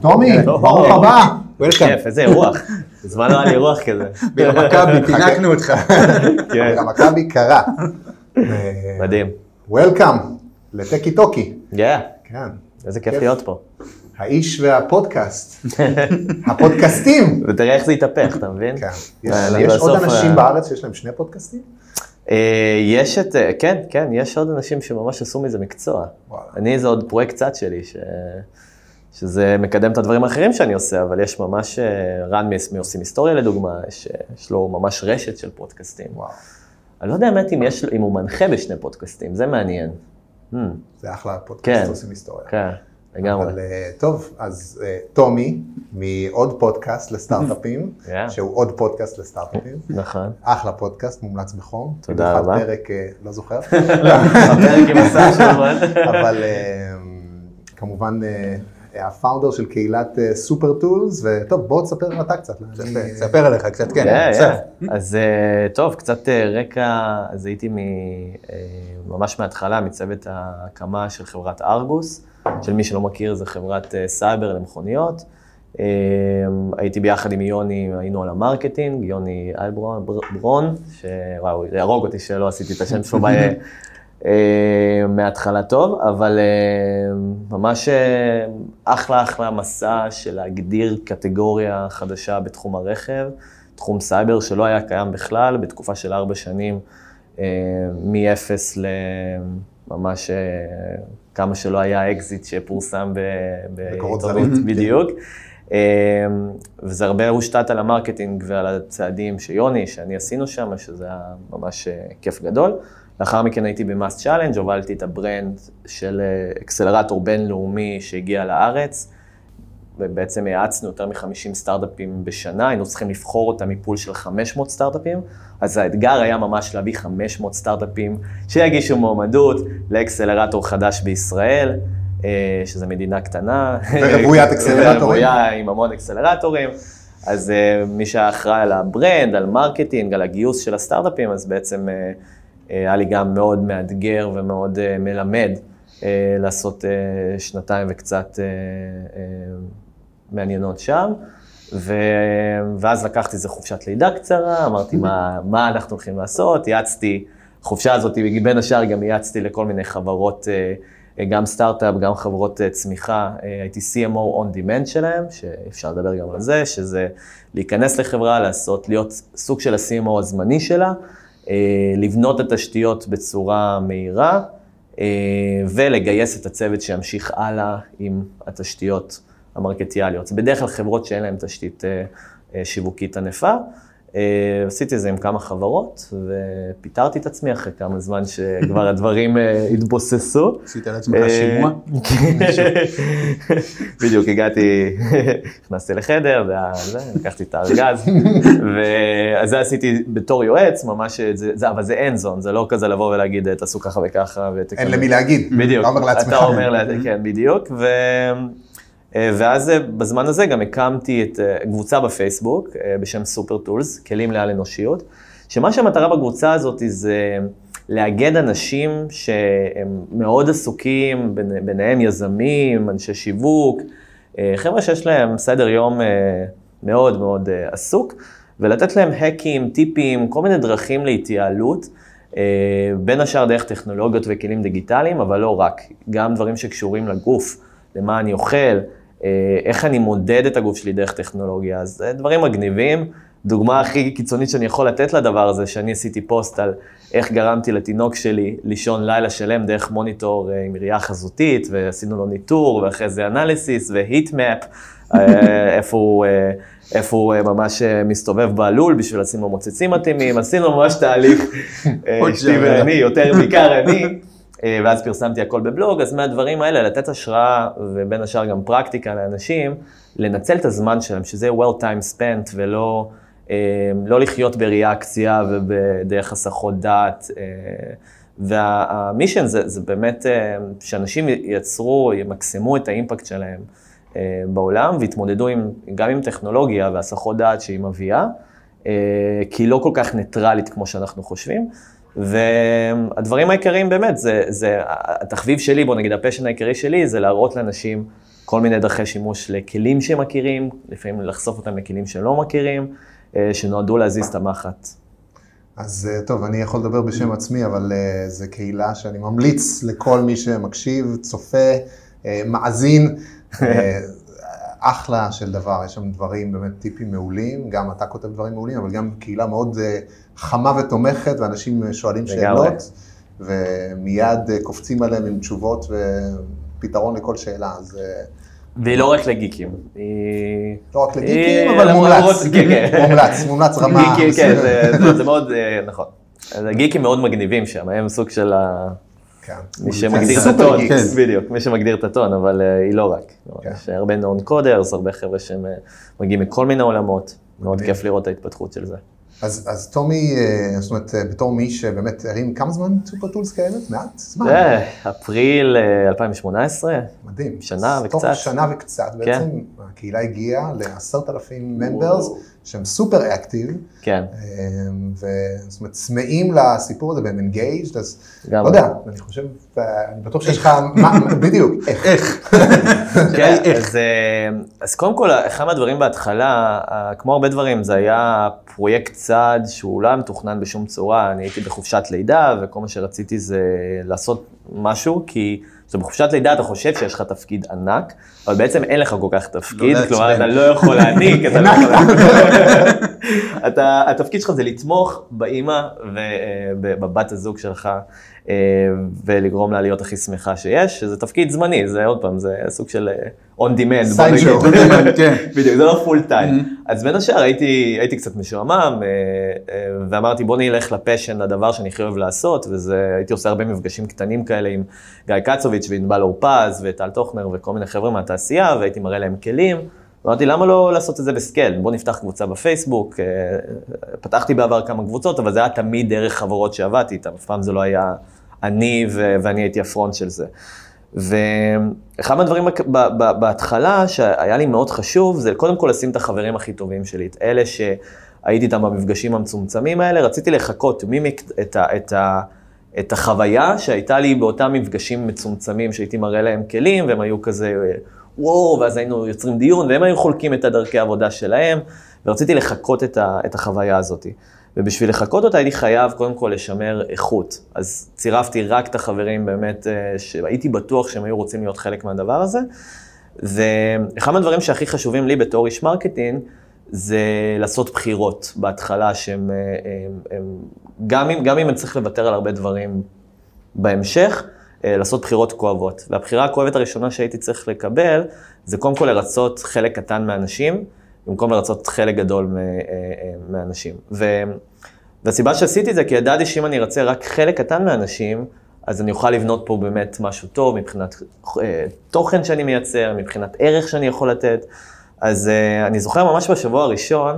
טומי, ברוך הבא. כיף, איזה אירוח. מזמן לא היה לי אירוח כזה. מכבי, פינקנו אותך. כן, גם מכבי קרה. מדהים. וולקאם לטקי טוקי. כן, כן. איזה כיף להיות פה. האיש והפודקאסט. הפודקאסטים. ותראה איך זה התהפך, אתה מבין? כן. יש- יש עוד בסוף, אנשים אה, בארץ שיש להם שני פודקאסטים? אה, יש את, אה, כן, כן, יש עוד אנשים שממש עשו מזה מקצוע. אני, זה עוד פרויקט צד שלי, ש... שזה מקדם את הדברים האחרים שאני עושה, אבל יש ממש, אה, רן מ- מעושים היסטוריה לדוגמה, יש, אה, יש לו ממש רשת של פודקאסטים. וואו. אני לא יודע באמת אם, יש, אם הוא מנחה בשני פודקאסטים, זה מעניין. Hmm, זה אחלה פודקאסט, כן. עושים היסטוריה. כן, לגמרי. אבל אה, טוב, אז אה, טומי, מעוד פודקאסט לסטארט-אפים, Yeah. שהוא עוד פודקאסט לסטארט-אפים. נכון. אחלה פודקאסט, מומלץ בחום. תודה במיוחד רבה. פרק, אה, לא זוכר, הפרק עם הסף שלו, אבל אה, כמובן אה, ה founder של קהילת אה, Supertools, וטוב, בוא תספר גם אתה קצת. אני- ספר עליך קצת, כן. בסדר. אז אה, טוב, קצת אה, רקע, אז הייתי מ- אה, ממש מההתחלה מצוות ההקמה של חברת Argus, של מי שלא מכיר, זו חברת אה, סייבר למכוניות. אה, הייתי ביחד עם יוני, היינו על ה marketing, יוני אלברון, בר- ברון, שוואו, יהרוג אותי שלא עשיתי את השם שלו ב- אה, מההתחלה טוב, אבל אה, ממש אה, אחלה אחלה מסע של להגדיר קטגוריה חדשה בתחום הרכב, תחום סייבר שלא היה קיים בכלל, בתקופה של ארבע שנים, אה, מ-0 לממש אה, כמה שלא היה אקזיט שפורסם בעיתונות. בדיוק. אה, וזה הרבה הושתת על ה marketing ועל הצעדים שיוני, שאני עשינו שם, שזה היה ממש אה, כיף גדול. לאחר מכן הייתי ב MassChallenge, הובלתי את ה brand של אה, אקסלרטור בינלאומי שהגיע לארץ, ובעצם האצנו יותר מ-50 סטארט-אפים בשנה, היינו צריכים לבחור אותם מ pool של 500 סטארט-אפים, אז האתגר היה ממש להביא 500 סטארט-אפים שיגישו מועמדות לאקסלרטור חדש בישראל, אה, שזו מדינה קטנה. ורוויית אקסלרטורים. רוויה עם המון אקסלרטורים. אז אה, מי שהיה אחראי על ה brand, על marketing, על הגיוס של הסטארט-אפים, אז בעצם היה לי גם מאוד מאתגר ומאוד אה, מלמד אה, לעשות אה, שנתיים וקצת אה, אה, מעניינות שם. ו... ואז לקחתי איזה חופשת לידה קצרה, אמרתי מה, מה אנחנו הולכים לעשות, יעצתי, חופשה הזאת, בין השאר גם יעצתי לכל מיני חברות, אה, אה, גם סטארט-אפ, גם חברות אה, צמיחה, אה, הייתי CMO on demand שלהם, שאפשר לדבר גם על זה, שזה להיכנס לחברה, לעשות, להיות סוג של ה-CMO הזמני שלה, אה, לבנות את התשתיות בצורה מהירה, אה, ולגייס את הצוות שימשיך הלאה עם התשתיות המרקטיאליות. זה בדרך כלל חברות שאין להן תשתית אה, אה, שיווקית ענפה. אה, עשיתי את זה עם כמה חברות, ופיטרתי את עצמי אחרי כמה זמן שכבר הדברים אה, התבוססו. עשית לעצמך אה, שימוע? בדיוק, הגעתי, נכנסתי לחדר, לקחתי את הארגז, ואז זה עשיתי בתור יועץ, ממש, אבל זה אין זון, זה לא כזה לבוא ולהגיד, תעשו ככה וככה. אין למי להגיד. בדיוק. אתה אומר לעצמך. כן, בדיוק. אה, ואז אה, בזמן הזה גם הקמתי את אה, קבוצה בפייסבוק בשם סופר טולס, כלים לעל אנושיות, שמה שהמטרה בקבוצה הזאת זה לאגד אנשים שהם מאוד עסוקים, ביניהם יזמים, אנשי שיווק, חבר'ה שיש להם סדר יום מאוד מאוד עסוק, ולתת להם האקים, טיפים, כל מיני דרכים להתייעלות. אה, בין השאר דרך טכנולוגיות וכלים דיגיטליים, אבל לא רק, גם דברים שקשורים לגוף, למה אני אוכל, אה, איך אני מודד את הגוף שלי דרך טכנולוגיה, אז זה דברים מגניבים. דוגמה הכי קיצונית שאני יכול לתת לדבר הזה, שאני עשיתי פוסט על איך גרמתי לתינוק שלי לישון לילה שלם דרך מוניטור אה, עם ראייה חזותית, ועשינו לו ניטור, ואחרי זה אנליסיס והיט-מאפ, איפה הוא... אה, איפה הוא אה, ממש אה, מסתובב בלול בשביל לשים לו מוצצים מתאימים, עשינו ממש תהליך, אה, אשתי. ואני, יותר בעיקר אני, אה, ואז פרסמתי הכל בבלוג, אז מהדברים האלה לתת השראה, ובין השאר גם פרקטיקה לאנשים, לנצל את הזמן שלהם, שזה well time spent, ולא אה, לא לחיות בריאקציה ובדרך הסחות דעת. אה, והמישן זה, זה באמת אה, שאנשים יצרו, ימקסמו את האימפקט שלהם אה, בעולם והתמודדו עם, גם עם טכנולוגיה והסחות דעת שהיא מביאה, אה, כי היא לא כל כך ניטרלית כמו שאנחנו חושבים. והדברים העיקריים באמת, זה, זה התחביב שלי, בוא נגיד הפשן העיקרי שלי, זה להראות לאנשים כל מיני דרכי שימוש לכלים שהם מכירים, לפעמים לחשוף אותם לכלים שהם לא מכירים, אה, שנועדו להזיז את המחט. אז אה, טוב, אני יכול לדבר בשם עצמי, אבל אה, זו קהילה שאני ממליץ לכל מי שמקשיב, צופה, אה, מאזין. אחלה של דבר, יש שם דברים, באמת טיפים מעולים, גם אתה כותב דברים מעולים, אבל גם קהילה מאוד אה, חמה ותומכת, ואנשים אה, שואלים. שאלות, ומיד אה, קופצים עליהם עם תשובות ופתרון לכל שאלה, אז והיא לא רק לגיקים. לא רק לגיקים, אבל מומלץ, כן, כן. מומלץ, מומלץ רמה. גיקים, כן. זה- מאוד, נכון. אז הגיקים מאוד מגניבים שם, הם סוג של ה... כן. מי שמגדיר את הטון. בדיוק, מי שמגדיר את הטון, אבל אה, היא לא רק. כן. יש הרבה non-coders, הרבה חבר'ה שהם אה, מכל מיני עולמות, מאוד. כיף לראות את ההתפתחות של זה. אז, אז טומי, אה, זאת אומרת, בתור מי שבאמת הרים, כמה זמן Supertools קיימת? מעט זמן. זה אפריל אה, 2018, מדהים. שנה וקצת. תוך שנה וקצת כן. בעצם, הקהילה הגיעה לעשרת אלפים members, שהם super active, כן, וזאת אומרת, צמאים לסיפור הזה והם engaged, אז לא. יודע, אני חושב, אני בטוח שיש לך, בדיוק, איך. כן, אז, אה, אז קודם כל, אחד מהדברים בהתחלה, כמו הרבה דברים, זה היה פרויקט צד שהוא לא היה מתוכנן בשום צורה. אני הייתי בחופשת לידה, וכל מה שרציתי זה לעשות משהו, כי כשאתה בחופשת לידה אתה חושב שיש לך תפקיד ענק, אבל בעצם אין לך כל כך תפקיד, לא כלומר. אתה לא יכול להעניק, אתה לא יכול... אתה, התפקיד שלך זה לתמוך באימא ובבת הזוג שלך, אה, ולגרום לה להיות הכי שמחה שיש, שזה תפקיד זמני, זה עוד פעם, זה סוג של אה, on demand. נגיד. show. כן. בדיוק, זה לא פול טיים. אז בין השאר הייתי, הייתי קצת משועמם, אה, אה, ואמרתי בוא נלך לפשן, לדבר שאני הכי אוהב לעשות, וזה, הייתי עושה הרבה מפגשים קטנים כאלה עם גיא קצוביץ' וענבל אורפז וטל טוכנר וכל מיני חבר'ה מהתעשייה, והייתי מראה להם כלים. אמרתי, למה לא לעשות את זה בסקייל? בוא נפתח קבוצה בפייסבוק. אה, פתחתי בעבר כמה קבוצות, אבל זה היה תמיד דרך חברות שעבדתי איתן, אף פעם זה לא היה אני ו- ואני הייתי הפרונט של זה. ואחד מהדברים בהתחלה שהיה לי מאוד חשוב, זה קודם כל לשים את החברים הכי טובים שלי, את אלה שהייתי איתם במפגשים המצומצמים האלה, רציתי לחכות מימיק את, ה- את, ה- את החוויה שהייתה לי באותם מפגשים מצומצמים שהייתי מראה להם כלים, והם היו כזה, וואו, ואז היינו יוצרים דיון, והם היו חולקים את הדרכי העבודה שלהם, ורציתי לחקות את, ה- את החוויה הזאת. ובשביל לחקות אותה הייתי חייב קודם כל לשמר איכות. אז צירפתי רק את החברים באמת, אה, שהייתי בטוח שהם היו רוצים להיות חלק מהדבר הזה. ואחד מהדברים שהכי חשובים לי בתור איש marketing, זה לעשות בחירות בהתחלה, שהם, אה, הם, הם, גם, אם, גם אם אני צריך לוותר על הרבה דברים בהמשך, אה, לעשות בחירות כואבות. והבחירה הכואבת הראשונה שהייתי צריך לקבל, זה קודם כל לרצות חלק קטן מהאנשים, במקום לרצות חלק גדול אה, אה, מהאנשים. ו... והסיבה שעשיתי את זה, כי ידעתי שאם אני ארצה רק חלק קטן מהאנשים, אז אני אוכל לבנות פה באמת משהו טוב מבחינת אה, תוכן שאני מייצר, מבחינת ערך שאני יכול לתת. אז אה, אני זוכר ממש בשבוע הראשון,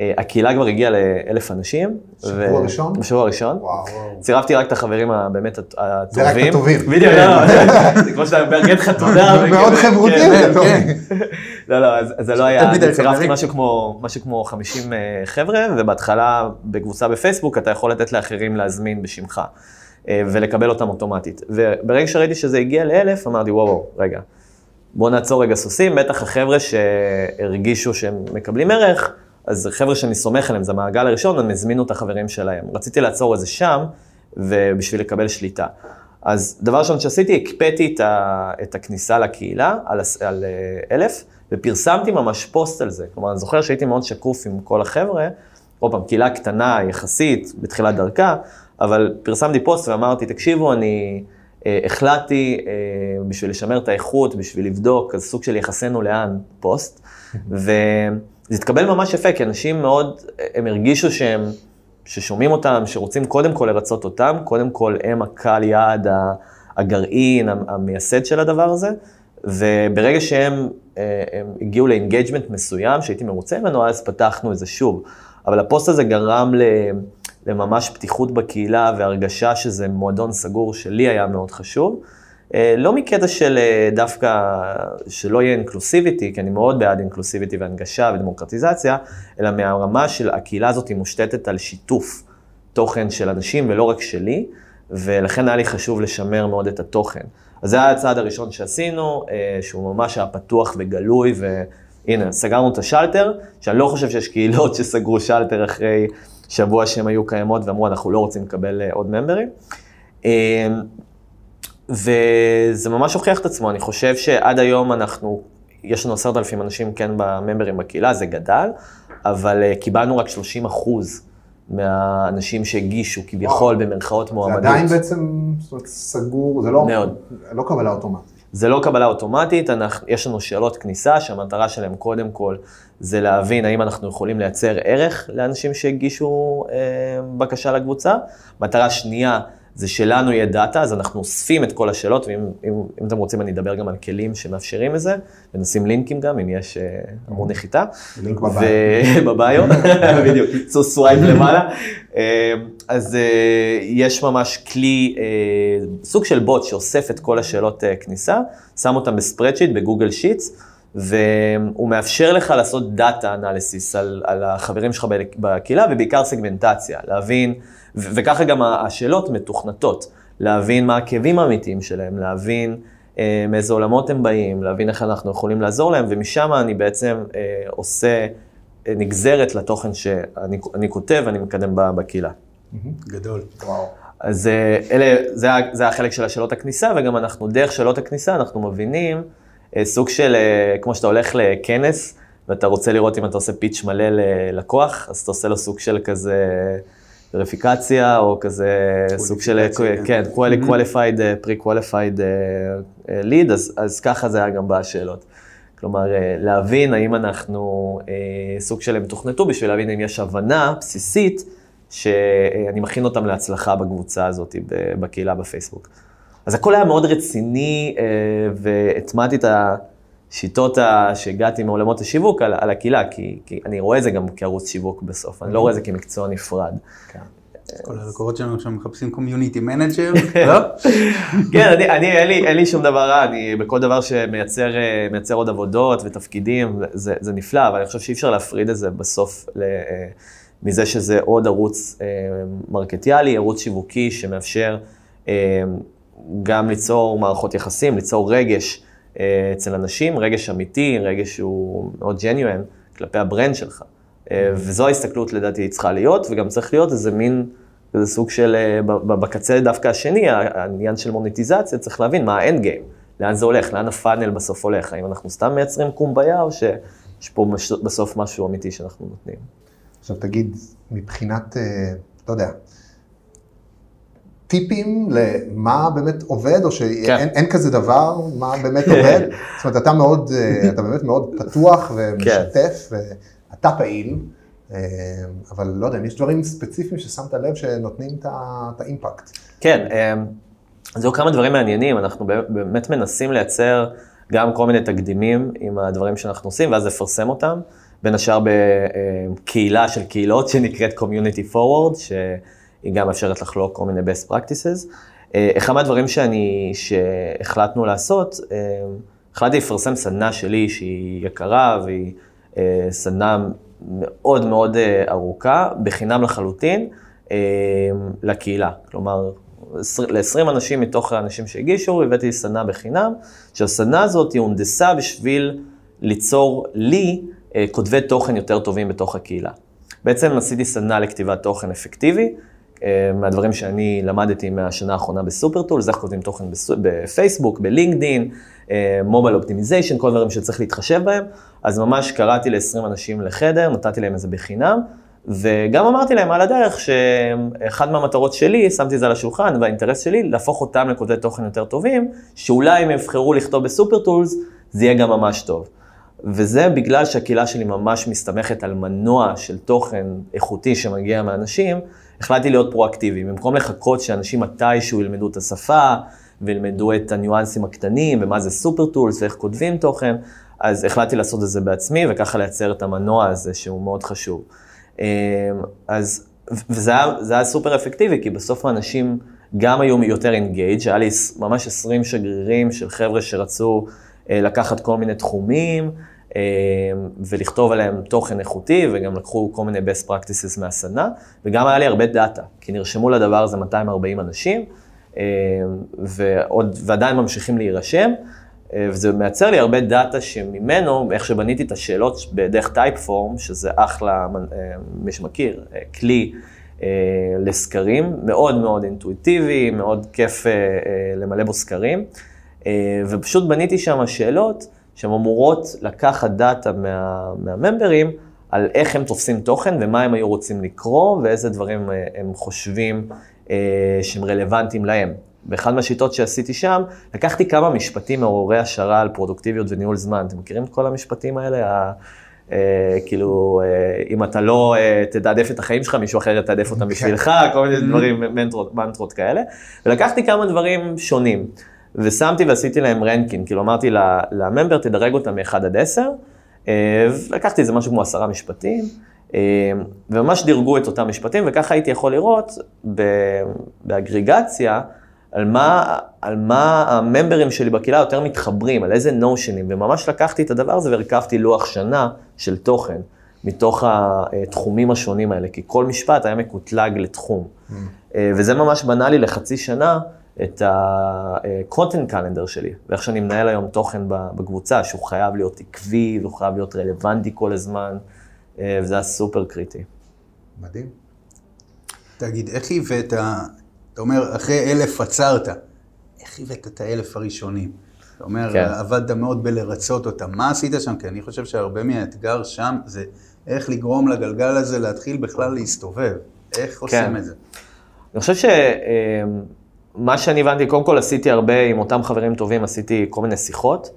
אה, הקהילה כבר הגיעה לאלף אנשים. שבוע ראשון? בשבוע הראשון. וואו. צירפתי רק את החברים הבאמת הט- זה רק הטובים. הטובים. בדיוק, לא, זה כמו שאתה מארגן חתונה. וכאילו, מאוד חברותי, כן, זה טוב. לא, לא, אז זה לא היה, אני צירפתי. משהו כמו, משהו כמו 50 אה, חבר'ה, ובהתחלה בקבוצה בפייסבוק אתה יכול לתת לאחרים להזמין בשמך, אה, ולקבל אותם אוטומטית. וברגע שראיתי שזה הגיע לאלף, אמרתי, וואו, וואו, רגע, בוא נעצור רגע סוסים, בטח החבר'ה שהרגישו שהם מקבלים ערך, אז חבר'ה שאני סומך עליהם, זה המעגל הראשון, הם הזמינו את החברים שלהם. רציתי לעצור את זה שם, ובשביל לקבל שליטה. אז דבר ראשון שעשיתי, הקפאתי את, ה, את הכניסה לקהילה על, על אה, אלף, ופרסמתי ממש פוסט על זה. כלומר, אני זוכר שהייתי מאוד שקוף עם כל החבר'ה, עוד פעם, קהילה קטנה יחסית, בתחילת דרכה, אבל פרסמתי פוסט ואמרתי, תקשיבו, אני אה, החלטתי אה, בשביל לשמר את האיכות, בשביל לבדוק, אז סוג של הכנסנו ל on pause, וזה התקבל ממש יפה, כי אנשים מאוד, הם הרגישו שהם, ששומעים אותם, שרוצים קודם כל לרצות אותם, קודם כל הם הקהל יעד, הגרעין, המ- המייסד של הדבר הזה, וברגע שהם אה, הגיעו ל engagement מסוים, שהייתי מרוצה ממנו, אז פתחנו את זה שוב. אבל ה pause הזה גרם. לממש פתיחות בקהילה והרגשה שזה מועדון סגור שלי היה מאוד חשוב. אה, לא מקטע של אה, דווקא שלא יהיה אינקלוסיביטי, כי אני מאוד בעד אינקלוסיביטי והנגשה ודמוקרטיזציה, אלא מהרמה של הקהילה הזאת היא מושתתת על שיתוף תוכן של אנשים ולא רק שלי, ולכן היה לי חשוב לשמר מאוד את התוכן. אז זה היה הצעד הראשון שעשינו, אה, שהוא ממש היה פתוח וגלוי, והנה, סגרנו את השלטר, שאני לא חושב שיש קהילות שסגרו שלטר אחרי שבוע שהן היו קיימות ואמרו, אנחנו לא רוצים לקבל אה, עוד ממברים. אה, וזה ממש הוכיח את עצמו, אני חושב שעד היום אנחנו, יש לנו עשרת אלפים אנשים כן בממברים בקהילה, זה גדל, אבל קיבלנו רק 30 אחוז מהאנשים שהגישו כביכול במרכאות זה מועמדות. עדיין בעצם זאת אומרת, סגור, זה לא, מאוד. לא קבלה אוטומטית. זה לא קבלה אוטומטית, אנחנו, יש לנו שאלות כניסה שהמטרה שלהם קודם כל זה להבין האם אנחנו יכולים לייצר ערך לאנשים שהגישו אה, בקשה לקבוצה. מטרה שנייה זה שלנו יהיה דאטה, אז אנחנו אוספים את כל השאלות, ואם אם, אם אתם רוצים אני אדבר גם על כלים שמאפשרים את זה, ונשים לינקים גם, אם יש אה, עמוד נחיתה. לינק ב bio. ב bio, בדיוק, צאו swipe למעלה. אה, אז אה, יש ממש כלי, אה, סוג של בוט שאוסף את כל השאלות אה, כניסה, שם אותם בספרדשיט, בגוגל שיטס, והוא מאפשר לך לעשות דאטה אנליסיס על, על החברים שלך בקהילה, ובעיקר סגמנטציה, להבין, ו- וככה גם השאלות מתוכנתות, להבין מה הכאבים האמיתיים שלהם, להבין אה, מאיזה עולמות הם באים, להבין איך אנחנו יכולים לעזור להם, ומשם אני בעצם אה, עושה אה, נגזרת לתוכן שאני אני כותב ואני מקדם בקהילה. גדול. וואו. אז אה, אלה, זה, זה החלק של השאלות הכניסה, וגם אנחנו, דרך שאלות הכניסה, אנחנו מבינים סוג של, אה, כמו שאתה הולך לכנס, ואתה רוצה לראות אם אתה עושה פיץ' מלא ללקוח, אז אתה עושה לו סוג של כזה וריפיקציה, או כזה סוג של, קווליפיקציה, כן, כן. quali- qualified, אה, pre-qualified אה, אה, lead, אז, אז ככה זה היה גם בשאלות. כלומר, אה, להבין האם אנחנו אה, סוג של הם תוכנתו בשביל להבין אם יש הבנה בסיסית שאני מכין אותם להצלחה בקבוצה הזאת, בקהילה בפייסבוק. אז הכל היה מאוד רציני, אה, והטמעתי את השיטות שהגעתי מעולמות השיווק על, על הקהילה, כי, כי אני רואה את זה גם כערוץ שיווק בסוף, אני לא רואה את זה כמקצוע נפרד. כל הלקוחות שלנו עכשיו מחפשים community manager, לא? כן, אני, אני אין, לי, אין לי שום דבר רע, אני בכל דבר שמייצר אה, מייצר עוד עבודות ותפקידים, זה, זה נפלא, אבל אני חושב שאי אפשר להפריד את זה בסוף ל, אה, מזה שזה עוד ערוץ אה, מרקטיאלי, ערוץ שיווקי שמאפשר אה, גם ליצור מערכות יחסים, ליצור רגש אה, אצל אנשים, רגש אמיתי, רגש שהוא מאוד genuine כלפי ה brand שלך. אה, וזו ההסתכלות לדעתי צריכה להיות, וגם צריך להיות איזה מין, איזה סוג של, אה, בקצה דווקא השני, העניין של מוניטיזציה, צריך להבין מה ה end game, לאן זה הולך, לאן ה funnel בסוף הולך, האם אנחנו סתם מייצרים Kumbaya, או שיש פה בסוף משהו אמיתי שאנחנו נותנים. עכשיו תגיד, מבחינת, לא יודע, טיפים למה באמת עובד, או שאין כן. אין כזה דבר, מה באמת עובד? זאת אומרת, אתה מאוד, אה, אתה באמת מאוד פתוח ומשתף, ואתה פעיל, אה, אבל לא יודע, אם יש דברים ספציפיים ששמת לב שנותנים את האימפקט. כן, אז היו כמה דברים מעניינים, אנחנו באמת מנסים לייצר גם כל מיני תקדימים עם הדברים שאנחנו עושים, ואז לפרסם אותם, בין השאר בקהילה של קהילות שנקראת Community Forward, שהיא גם מאפשרת לחלוק כל מיני best practices. אה, אחד מהדברים שאני, שהחלטנו לעשות, אה, החלטתי לפרסם סדנה שלי שהיא יקרה והיא אה, סדנה מאוד מאוד ארוכה, בחינם לחלוטין, לקהילה. כלומר, ל-20 אנשים מתוך האנשים שהגישו, הבאתי סדנה בחינם, שהסדנה הזאת היא הונדסה בשביל ליצור לי כותבי תוכן יותר טובים בתוך הקהילה. בעצם עשיתי סדנה לכתיבת תוכן אפקטיבי, מהדברים שאני למדתי מהשנה האחרונה ב Super Tools, איך כותבים תוכן בפייסבוק, בלינקדין, mobile optimization, כל דברים שצריך להתחשב בהם. אז ממש קראתי ל-20 אנשים לחדר, נתתי להם את זה בחינם, וגם אמרתי להם על הדרך שאחד מהמטרות שלי, שמתי את זה על השולחן, והאינטרס שלי, להפוך אותם לכותבי תוכן יותר טובים, שאולי אם יבחרו לכתוב ב Super Tools, זה יהיה גם ממש טוב. וזה בגלל שהקהילה שלי ממש מסתמכת על מנוע של תוכן איכותי שמגיע מאנשים, החלטתי להיות פרואקטיבי. במקום לחכות שאנשים מתישהו ילמדו את השפה, וילמדו את הניואנסים הקטנים, ומה זה Super Tools, ואיך כותבים תוכן, אז החלטתי לעשות את זה בעצמי, וככה לייצר את המנוע הזה, שהוא מאוד חשוב. אמ, אז, וזה היה, זה היה סופר אפקטיבי, כי בסוף האנשים גם היו יותר engaged, היה לי ממש 20 שגרירים של חבר'ה שרצו אה, לקחת כל מיני תחומים, ולכתוב עליהם תוכן איכותי, וגם לקחו כל מיני best practices מהסדנה, וגם היה לי הרבה דאטה, כי נרשמו לדבר הזה 240 אנשים, אה, ועוד, ועדיין ממשיכים להירשם, אה, וזה מייצר לי הרבה דאטה שממנו, איך שבניתי את השאלות בדרך Typeform, שזה אחלה, אה, מי שמכיר, אה, כלי לסקרים, מאוד מאוד אינטואיטיבי, מאוד כיף למלא בו סקרים, ופשוט בניתי שם שאלות שהן אמורות לקחת דאטה מה, מהממברים על איך הם תופסים תוכן ומה הם היו רוצים לקרוא ואיזה דברים אה, הם חושבים אה, שהם רלוונטיים להם. באחד מהשיטות שעשיתי שם, לקחתי כמה משפטים מעוררי השראה על פרודוקטיביות וניהול זמן. אתם מכירים את כל המשפטים האלה? ה- אה, כאילו, אה, אם אתה לא אה, תתעדף את החיים שלך, מישהו אחר יתעדף אותם בשבילך, כל מיני דברים, מנטרות, מנטרות כאלה. ולקחתי כמה דברים שונים, ושמתי ועשיתי להם רנקין, כאילו אמרתי לממבר, תדרג אותם מ-1 עד 10, אה, ולקחתי איזה משהו כמו עשרה משפטים, אה, וממש דירגו את אותם משפטים, וככה הייתי יכול לראות ב- באגריגציה, על מה, על מה הממברים שלי בקהילה יותר מתחברים, על איזה נושנים, וממש לקחתי את הדבר הזה והרכבתי לוח שנה של תוכן, מתוך התחומים השונים האלה, כי כל משפט היה מקוטלג לתחום. אה, וזה ממש בנה לי לחצי שנה את ה-content calendar שלי, ואיך שאני מנהל היום תוכן בקבוצה, שהוא חייב להיות עקבי, והוא חייב להיות רלוונטי כל הזמן, אה, וזה היה סופר קריטי. מדהים. תגיד, איך הבאת, אתה אומר, אחרי אלף עצרת, איך הבאת את האלף הראשונים? אתה אומר, כן. עבדת מאוד בלרצות אותם. מה עשית שם? כי אני חושב שהרבה מהאתגר שם זה איך לגרום לגלגל הזה להתחיל בכלל להסתובב. איך עושים את זה? אני חושב שמה שאני הבנתי, קודם כל עשיתי הרבה עם אותם חברים טובים, עשיתי כל מיני שיחות,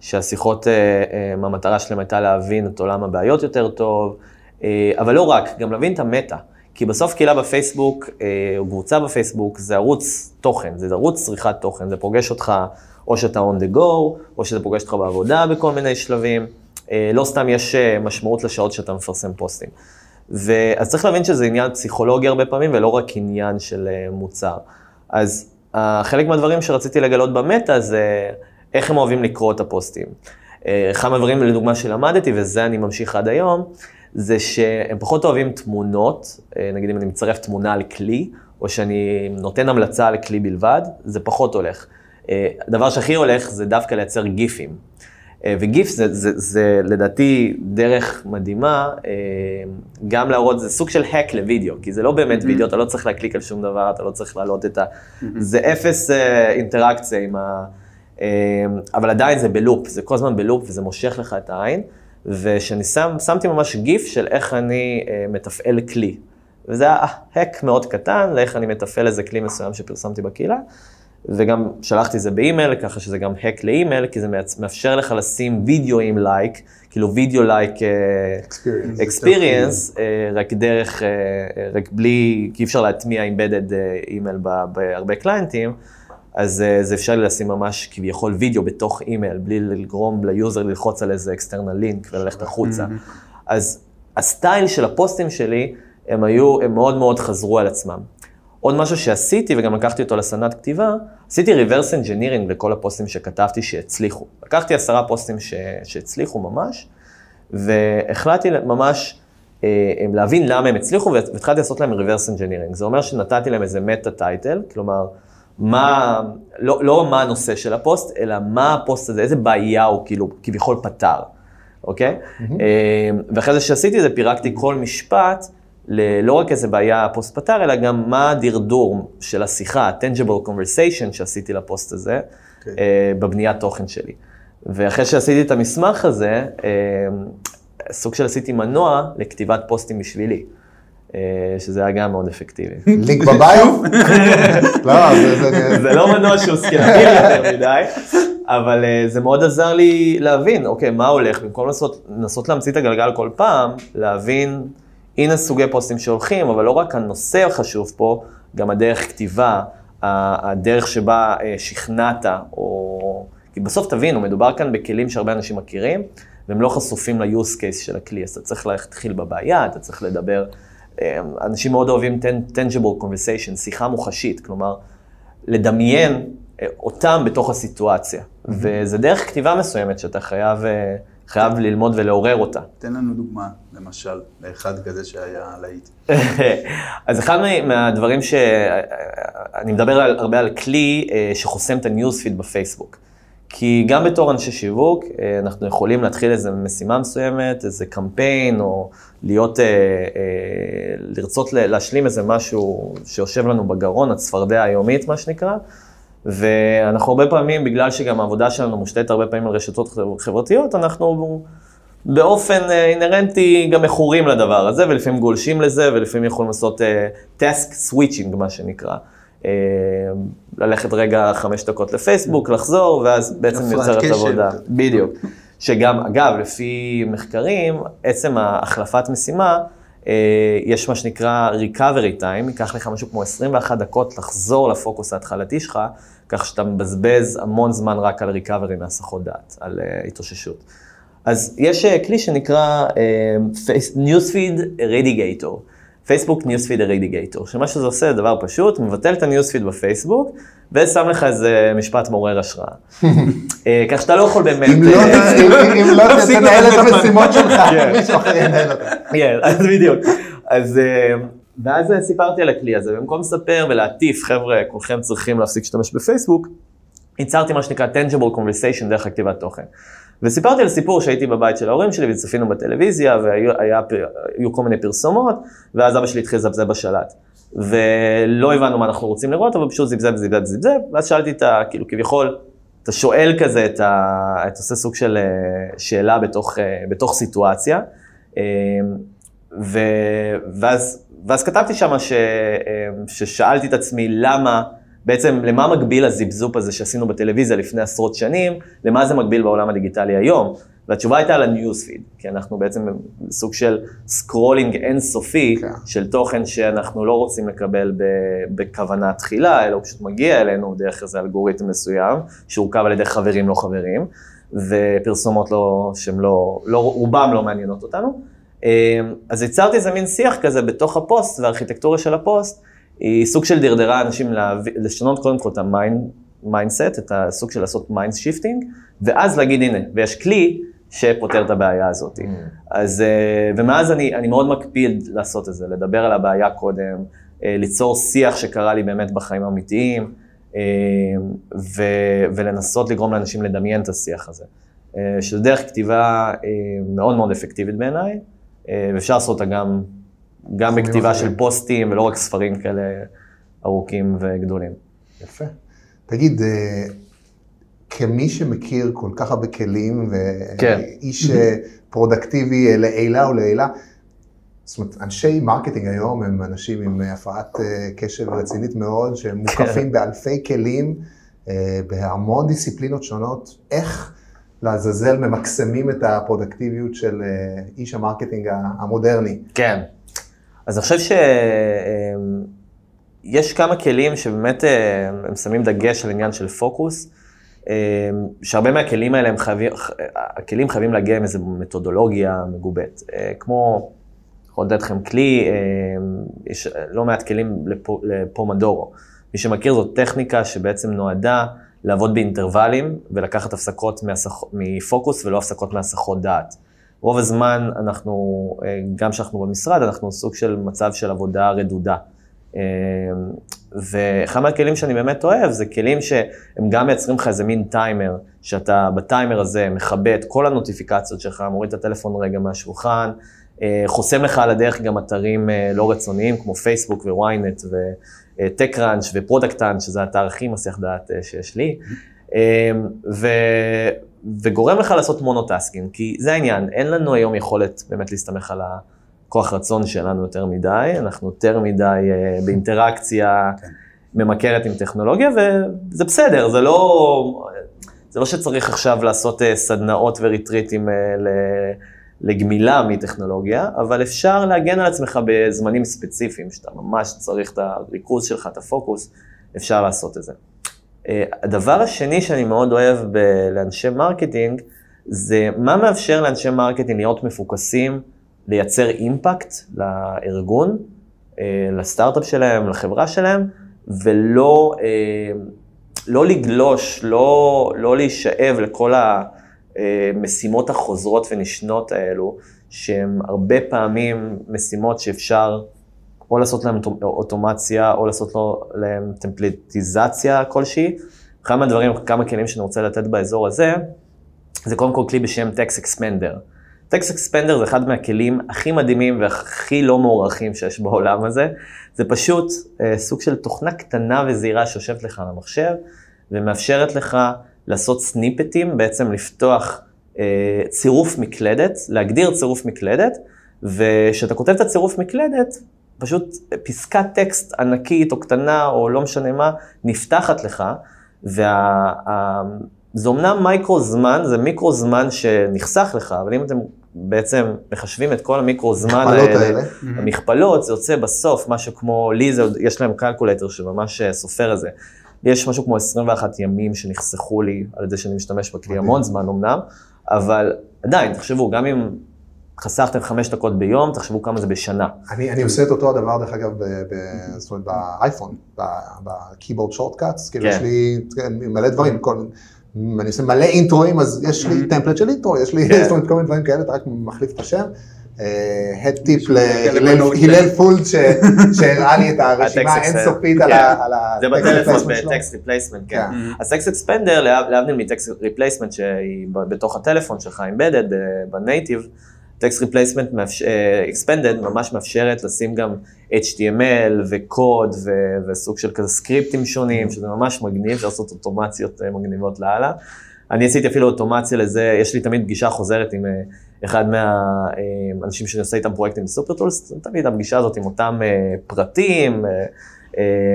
שהשיחות, אה, אה, המטרה שלהם הייתה להבין את עולם הבעיות יותר טוב, אה, אבל לא רק, גם להבין את המטה. כי בסוף קהילה בפייסבוק, או קבוצה בפייסבוק, זה ערוץ תוכן, זה ערוץ צריכת תוכן, זה פוגש אותך, או שאתה on the go, או שזה פוגש אותך בעבודה בכל מיני שלבים. לא סתם יש משמעות לשעות שאתה מפרסם פוסטים. ואז צריך להבין שזה עניין פסיכולוגי הרבה פעמים, ולא רק עניין של מוצר. אז אה, חלק מהדברים שרציתי לגלות במטה זה איך הם אוהבים לקרוא את הפוסטים. אה, אחד מהדברים, לדוגמה, שלמדתי, וזה אני ממשיך עד היום, זה שהם פחות אוהבים תמונות, אה, נגיד אם אני מצרף תמונה על כלי, או שאני נותן המלצה על כלי בלבד, זה פחות הולך. הדבר שהכי הולך זה דווקא לייצר גיפים. אה, וגיף זה, זה, זה לדעתי דרך מדהימה, אה, גם להראות, זה סוג של hack לוידאו, כי זה לא באמת וידאו, אתה לא צריך להקליק על שום דבר, אתה לא צריך להעלות את ה... זה אפס אה, אינטראקציה עם ה... אה, אבל עדיין זה ב loop, זה כל הזמן ב loop וזה מושך לך את העין, ושאני שם, שמתי ממש GIF של איך אני אה, מתפעל כלי. וזה היה hack מאוד קטן לאיך אני מתפעל איזה כלי מסוים שפרסמתי בקהילה. וגם שלחתי את זה באימייל, ככה שזה גם hack לאימייל, כי זה מאפשר לך לשים וידאו עם like, כאילו video like experience. experience, אה, רק דרך, אה, אה, רק בלי, כי אי אפשר להטמיע אה, אימייל בהרבה קליינטים, אז אה, זה אפשר לי לשים ממש כביכול וידאו בתוך אימייל, בלי לגרום ל user ללחוץ על איזה external link וללכת החוצה. אז הסטייל של הפוסטים שלי, הם היו, הם מאוד מאוד חזרו על עצמם. עוד משהו שעשיתי, וגם לקחתי אותו לסדנת כתיבה, עשיתי reverse engineering לכל הפוסטים שכתבתי שהצליחו. לקחתי עשרה פוסטים ש... שהצליחו ממש, והחלטתי ממש אה, להבין למה הם הצליחו, והתחלתי לעשות להם reverse engineering. זה אומר שנתתי להם איזה meta title, כלומר, מה, לא, לא מה הנושא של הפוסט, אלא מה הפוסט הזה, איזה בעיה הוא כאילו כביכול פתר, אוקיי? אה, ואחרי זה שעשיתי זה, פירקתי כל משפט. ל- לא רק איזה בעיה הפוסט פתר, אלא גם מה הדרדור של השיחה, ה-tangible conversation שעשיתי לפוסט הזה, אוקיי. אה, בבניית תוכן שלי. ואחרי שעשיתי את המסמך הזה, אה, סוג של עשיתי מנוע לכתיבת פוסטים בשבילי, אה, שזה היה גם מאוד אפקטיבי. לינק בביו? לא, זה- זה... זה לא מנוע שהוא סקלבילי יותר מדי, אבל זה מאוד עזר לי להבין, אוקיי, מה הולך, במקום לנסות להמציא את הגלגל כל פעם, להבין, הנה סוגי פוסטים שהולכים, אבל לא רק הנושא חשוב פה, גם הדרך כתיבה, הדרך שבה uh, שכנעת, או... כי בסוף תבינו, מדובר כאן בכלים שהרבה אנשים מכירים, והם לא חשופים ל-use case של הכלי, אז אתה צריך להתחיל בבעיה, אתה צריך לדבר. אה, אנשים מאוד אוהבים tangible conversation, שיחה מוחשית, כלומר, לדמיין אה, אותם בתוך הסיטואציה. וזה דרך כתיבה מסוימת שאתה חייב אה, חייב ללמוד ולעורר אותה. תן לנו דוגמה, למשל, לאחד כזה שהיה להיט. אז אחד מהדברים ש... אני מדבר על, הרבה על כלי אה, שחוסם את הניוזפיד בפייסבוק. כי גם בתור אנשי שיווק, אה, אנחנו יכולים להתחיל איזו משימה מסוימת, איזה קמפיין, או להיות, אה, לרצות להשלים איזה משהו שיושב לנו בגרון, הצפרדע היומית, מה שנקרא. ואנחנו הרבה פעמים, בגלל שגם העבודה שלנו מושתתת הרבה פעמים על רשתות חברתיות, אנחנו באופן אה, אינהרנטי גם מכורים לדבר הזה, ולפעמים גולשים לזה, ולפעמים יכולים לעשות uh, task switching, מה שנקרא. Uh, ללכת רגע חמש דקות לפייסבוק, לחזור, ואז בעצם יוצרת עבודה. בדיוק. שגם, אגב, לפי מחקרים, עצם ההחלפת משימה, uh, יש מה שנקרא recovery time, ייקח לך משהו כמו 21 דקות לחזור לפוקוס ההתחלתי שלך, כך שאתה מבזבז המון זמן רק על recovery מהסחות דעת, על uh, התאוששות. אז יש uh, כלי שנקרא Newsfeed Eradigator, פייסבוק Newsfeed Eradigator, שמה שזה עושה זה דבר פשוט, מבטל את ה-Newsfeed בפייסבוק, ושם לך איזה משפט מעורר השראה. uh, כך שאתה לא יכול באמת... אם לא, אם לא תנהל את המשימות שלך, כן. מישהו אחר ינהל אותה. כן, אז בדיוק. אז... ואז סיפרתי על הכלי הזה, במקום לספר ולהטיף, חבר'ה, כולכם צריכים להפסיק להשתמש בפייסבוק, ייצרתי מה שנקרא tangible conversation דרך הכתיבת תוכן. וסיפרתי על סיפור שהייתי בבית של ההורים שלי וצפינו בטלוויזיה והיו כל מיני פרסומות, ואז אבא שלי התחיל לזבזב בשלט. ולא הבנו מה אנחנו רוצים לראות, אבל פשוט זיבזב, זיבזב, זיבזב, ואז שאלתי את ה... כאילו כביכול, אתה שואל כזה את ה... אתה עושה סוג של אה, שאלה בתוך, אה, בתוך סיטואציה, אה, ו... ואז, ואז כתבתי שם ש... ששאלתי את עצמי למה... בעצם למה מקביל הזפזופ הזה שעשינו בטלוויזיה לפני עשרות שנים, למה זה מקביל בעולם הדיגיטלי היום? והתשובה הייתה על ה newsfeed, כי אנחנו בעצם סוג של scrolling אינסופי כן. של תוכן שאנחנו לא רוצים לקבל בכוונה תחילה, אלא הוא פשוט מגיע אלינו דרך איזה אלגוריתם מסוים, שהורכב על ידי חברים לא חברים, ופרסומות לא, שהן לא, לא, רובם לא מעניינות אותנו. אה, אז יצרתי איזה מין שיח כזה בתוך הפוסט והארכיטקטורה של הפוסט, היא סוג של דרדרה אנשים להביא, לשנות קודם כל את ה mindset, את הסוג של לעשות mind shifting, ואז להגיד הנה, ויש כלי שפותר את הבעיה הזאת. Mm. אז, אה, ומאז אני, אני מאוד מקפיד לעשות את זה, לדבר על הבעיה קודם, אה, ליצור שיח שקרה לי באמת בחיים האמיתיים, אה, ו, ולנסות לגרום לאנשים לדמיין את השיח הזה. שזה דרך כתיבה מאוד מאוד אפקטיבית בעיניי, ואפשר לעשות אותה גם גם בכתיבה של פוסטים ולא רק ספרים כאלה ארוכים וגדולים. יפה. תגיד, אה, כמי שמכיר כל כך הרבה כלים. ואיש כן. פרודוקטיבי לעילא ולעילא, זאת אומרת, אנשי marketing היום הם אנשים עם הפרעת אה, קשב רצינית מאוד, שהם כן. מוקפים באלפי כלים, בהמון דיסציפלינות שונות. איך לעזאזל ממקסמים את הפרודקטיביות של איש ה marketing המודרני? כן. אז אני חושב שיש כמה כלים שבאמת אה, הם שמים דגש על עניין של פוקוס, אה, שהרבה מהכלים האלה הם חייבים, הכלים חייבים להגיע עם איזו מתודולוגיה מגובית. אה, כמו, יכול לתת לכם כלי, יש לא מעט כלים לפומדורו. מי שמכיר זאת טכניקה שבעצם נועדה לעבוד באינטרוולים ולקחת הפסקות מפוקוס ולא הפסקות מהסחות דעת. רוב הזמן אנחנו, אה, גם כשאנחנו במשרד, אנחנו סוג של מצב של עבודה רדודה. אה, ואחד מהכלים שאני באמת אוהב, זה כלים שהם גם מייצרים לך איזה מין טיימר, שאתה בטיימר הזה מכבה את כל הנוטיפיקציות שלך, מוריד את הטלפון רגע מהשולחן, אה, חוסם לך על הדרך גם אתרים לא רצוניים, כמו פייסבוק וויינט ו TechCrunch ו Product Hunt, שזה האתר הכי מסיח דעת שיש לי. ו, וגורם לך לעשות monotasking, כי זה העניין, אין לנו היום יכולת באמת להסתמך על הכוח רצון שלנו יותר מדי, אנחנו יותר מדי אה, באינטראקציה כן. ממכרת עם טכנולוגיה, וזה בסדר, זה לא, זה לא שצריך עכשיו לעשות אה, סדנאות וריטריטים אה, לגמילה מטכנולוגיה, אבל אפשר להגן על עצמך בזמנים ספציפיים, שאתה ממש צריך את הריכוז שלך, את הפוקוס, אפשר לעשות את זה. אה, הדבר השני שאני מאוד אוהב ב- לאנשי marketing, זה מה מאפשר לאנשי marketing להיות מפוקסים, לייצר אימפקט לארגון, אה, לסטארט-אפ שלהם, לחברה שלהם, ולא אה, לא לגלוש, לא, לא להישאב לכל המשימות החוזרות ונשנות האלו, שהן הרבה פעמים משימות שאפשר או לעשות להן אוטומציה, או לעשות להן טמפליטיזציה כלשהי. אחד מהדברים, כמה כלים שאני רוצה לתת באזור הזה, זה קודם כל כלי בשם Text Expander. Text Expander זה אחד מהכלים הכי מדהימים והכי לא מוערכים שיש בעולם הזה. זה פשוט אה, סוג של תוכנה קטנה וזהירה שיושבת לך על המחשב, ומאפשרת לך לעשות סניפטים, בעצם לפתוח אה, צירוף מקלדת, להגדיר צירוף מקלדת, וכשאתה כותב את הצירוף מקלדת, פשוט פסקת טקסט ענקית או קטנה או לא משנה מה, נפתחת לך, וזה וה, אומנם מייקרו זמן, זה מיקרו זמן שנחסך לך, אבל אם אתם בעצם מחשבים את כל המיקרו זמן האלה, האלה, המכפלות, זה יוצא בסוף משהו כמו, לי זה, יש להם calculator שממש סופר את זה. יש משהו כמו 21 ימים שנחסכו לי על ידי שאני משתמש בכלי המון זמן אמנם, אבל עדיין, תחשבו, גם אם חסכתם חמש דקות ביום, תחשבו כמה זה בשנה. אני, אני עושה את אותו הדבר, דרך אגב, ב, ב, זאת אומרת, באייפון, בקיבורד שורטקאטס, כאילו יש לי כן, מלא דברים, כל, אני עושה מלא אינטרואים, אז יש לי טמפלט של אינטרו, יש לי, כן. זאת אומרת, כל מיני דברים כאלה, אתה רק מחליף את השם. הד טיפ להלל פולד שהראה לי את הרשימה האינסופית על ה... זה בטלפון ב text replacement, כן. אז TextExpander, להבדיל מ text replacement שהיא בתוך הטלפון שלך, embedded ב native, text replacement expanded ממש מאפשרת לשים גם HTML וקוד וסוג של כזה סקריפטים שונים, שזה ממש מגניב, אפשר לעשות אוטומציות אה, מגניבות לאללה. אני עשיתי אפילו אוטומציה לזה, יש לי תמיד פגישה חוזרת עם אה, אחד מהאנשים שאני עושה איתם פרויקטים ב Supertools, תמיד הפגישה הזאת עם אותם אה, פרטים,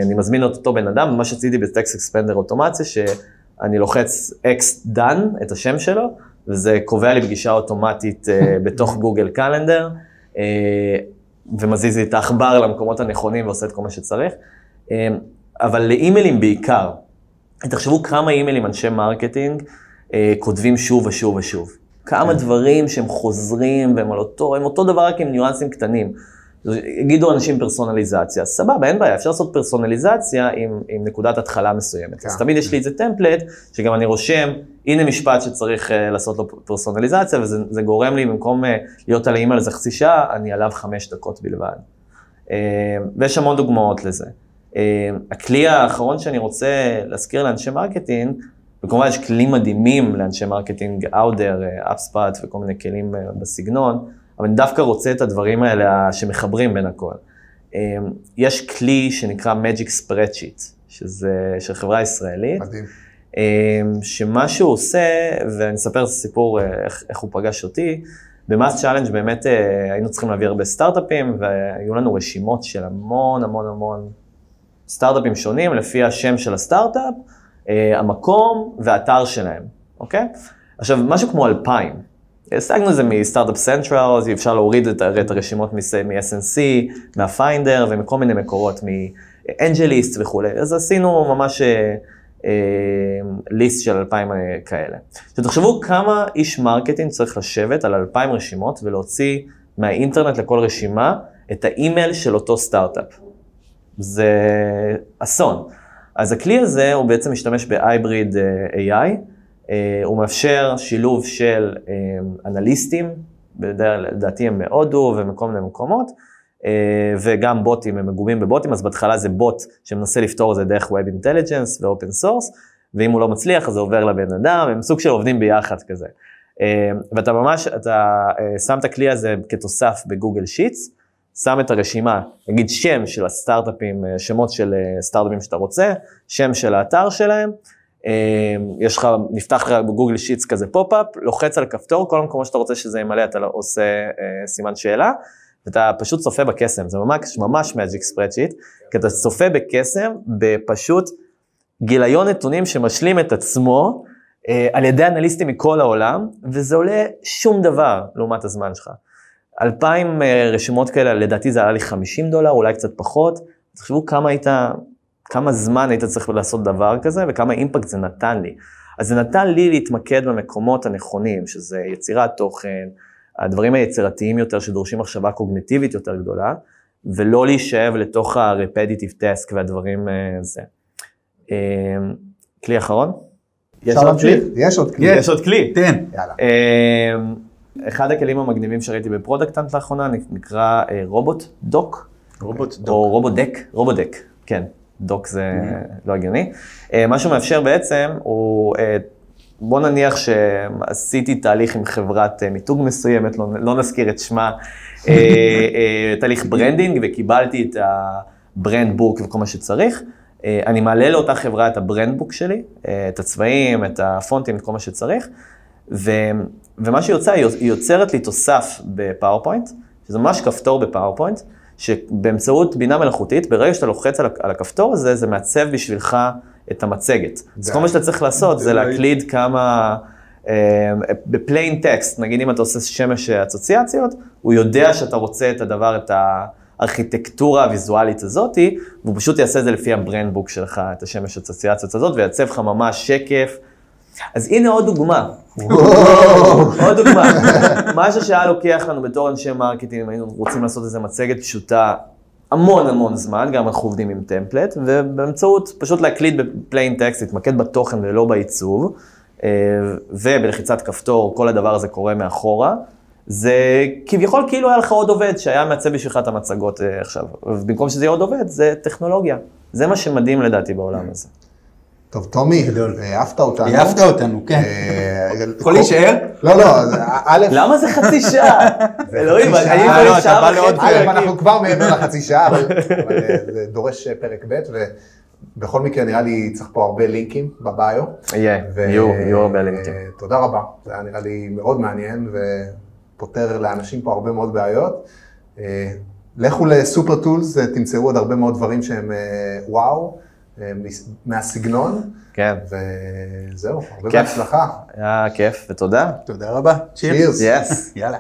אני מזמין את אותו בן אדם, ממש עשיתי ב TextExpander אוטומציה, שאני לוחץ X done, את השם שלו, וזה קובע לי פגישה אוטומטית אה, בתוך Google Calendar, אה, ומזיז לי את העכבר למקומות הנכונים ועושה את כל מה שצריך. אה, אבל לאימיילים בעיקר, תחשבו כמה אימיילים אנשי marketing כותבים שוב ושוב ושוב. כמה כן. דברים שהם חוזרים והם על אותו, הם אותו דבר רק עם ניואנסים קטנים. יגידו אנשים פרסונליזציה, סבבה, אין בעיה, אפשר לעשות פרסונליזציה עם, עם נקודת התחלה מסוימת. כן. אז תמיד יש לי איזה template, שגם אני רושם, הנה משפט שצריך אה, לעשות לו פרסונליזציה, וזה גורם לי, במקום אה, להיות על האימייל איזה חצי שעה, אני עליו חמש דקות בלבד. אה, ויש המון דוגמאות לזה. אה, הכלי האחרון שאני רוצה להזכיר לאנשי marketing, וכמובן יש כלים מדהימים לאנשי marketing, אאודר, HubSpot וכל מיני כלים אה, בסגנון, אבל אני דווקא רוצה את הדברים האלה שמחברים בין הכל. אמ, יש כלי שנקרא Magic Spreadsheet, שזה של חברה ישראלית. מדהים. אמ, שמה שהוא עושה, ואני אספר את הסיפור אה, איך, איך הוא פגש אותי, ב MassChallenge באמת אה, היינו צריכים להביא הרבה סטארט-אפים, והיו לנו רשימות של המון המון המון סטארט-אפים שונים, לפי השם של הסטארט-אפ, אה, המקום והאתר שלהם, אוקיי? עכשיו, משהו כמו אלפיים. השגנו את זה מ Start-Up Central, אפשר להוריד את, את הרשימות מ-SNC, מה Finder ומכל מיני מקורות, מ AngelList וכולי. אז עשינו ממש אה, אה, list של אלפיים אה, כאלה. עכשיו תחשבו כמה איש marketing צריך לשבת על אלפיים רשימות ולהוציא מהאינטרנט לכל רשימה את האימייל של אותו סטארט-אפ. זה אסון. אז הכלי הזה הוא בעצם משתמש ב-hybrid אה, AI. אה, הוא מאפשר שילוב של אה, אנליסטים, לדעתי הם מהודו ומכל מיני מקומות, אה, וגם בוטים, הם מגובים בבוטים, אז בהתחלה זה בוט שמנסה לפתור את זה דרך Web Intelligence ו-Open Source, ואם הוא לא מצליח אז זה עובר לבן אדם, הם סוג של עובדים ביחד כזה. ואתה ממש, אתה שם את הכלי הזה כתוסף ב Google Sheets, שם את הרשימה, נגיד שם של הסטארט-אפים, שמות של סטארט-אפים שאתה רוצה, שם של האתר שלהם, יש לך, נפתח לך ב Google Sheets כזה pop-up, לוחץ על כפתור, כל המקומות שאתה רוצה שזה ימלא, אתה לא עושה אה, סימן שאלה, ואתה פשוט צופה בקסם, זה ממש ממש Magic Spreadsheet, כי אתה צופה בקסם בפשוט גיליון נתונים שמשלים את עצמו אה, על ידי אנליסטים מכל העולם, וזה עולה שום דבר לעומת הזמן שלך. אלפיים אה, רשימות כאלה, לדעתי זה עלה לי 50 דולר, אולי קצת פחות, תחשבו כמה היית כמה זמן היית צריך לעשות דבר כזה וכמה אימפקט זה נתן לי. אז זה נתן לי להתמקד במקומות הנכונים, שזה יצירת תוכן, הדברים היצירתיים יותר שדורשים מחשבה קוגניטיבית יותר גדולה, ולא להישאב לתוך ה-repetitive task והדברים אה, זה. אה, כלי אחרון? יש עוד כלי? יש עוד כלי. יש עוד כלי. תן. יאללה. אה, אחד הכלים המגניבים שראיתי ב Product Hunt לאחרונה נקרא רובוט דוק. רובוט דוק. או רובודק, רובודק, כן, דוק זה לא הגיוני. אה, מה שהוא מאפשר בעצם הוא, אה, בוא נניח שעשיתי תהליך עם חברת אה, מיתוג מסוימת, לא, לא נזכיר את שמה, תהליך branding וקיבלתי את ה brand book וכל מה שצריך. אני מעלה לאותה חברה את ה brand book שלי, את הצבעים, את הפונטים, את כל מה שצריך, ו, ומה שהיא יוצאה, היא יוצרת לי תוסף ב PowerPoint, שזה ממש כפתור ב PowerPoint, שבאמצעות בינה מלאכותית, ברגע שאתה לוחץ על, על הכפתור הזה, זה מעצב בשבילך את המצגת. אז. כל מה שאתה צריך לעשות זה די. להקליד כמה, אה, ב plain text, נגיד אם אתה עושה שמש אסוציאציות, הוא יודע שאתה רוצה את הדבר, את הארכיטקטורה הוויזואלית הזאתי, והוא פשוט יעשה את זה לפי ה brand book שלך, את השמש אסוציאציות הזאת, ויעצב לך ממש שקף. אז הנה עוד דוגמה, עוד דוגמה, משהו שהיה לוקח לנו בתור אנשי marketing, אם היינו רוצים לעשות איזה מצגת פשוטה המון המון זמן, גם אנחנו עובדים עם template, ובאמצעות פשוט להקליד ב plain text, להתמקד בתוכן ולא בעיצוב, אה, ובלחיצת כפתור, כל הדבר הזה קורה מאחורה. זה כביכול כאילו היה לך עוד עובד שהיה מעצב בשבילך את המצגות אה, עכשיו, ובמקום שזה יהיה עוד עובד, זה טכנולוגיה. זה מה שמדהים לדעתי בעולם הזה. טוב, טומי. העפת אותנו. העפת אותנו, כן. אה, יכול להישאר? לא, לא, אז א', למה זה חצי שעה? אלוהים, אני כבר לא, אתה שעה וחצי. אנחנו כבר מעבר לחצי שעה, אבל אה, זה דורש אה, פרק ב', ובכל מקרה נראה לי צריך פה הרבה לינקים בביו. יהיה, יהיו, יהיו הרבה לינקים. אה, תודה רבה, זה היה נראה לי מאוד מעניין ופותר לאנשים פה הרבה מאוד בעיות. אה, לכו לסופר טולס, אה, תמצאו עוד הרבה מאוד דברים שהם אה, וואו, אה, מהסגנון, כן, וזהו, הרבה כיף. בהצלחה. היה כיף ותודה. תודה רבה. Cheers. יס. יאללה.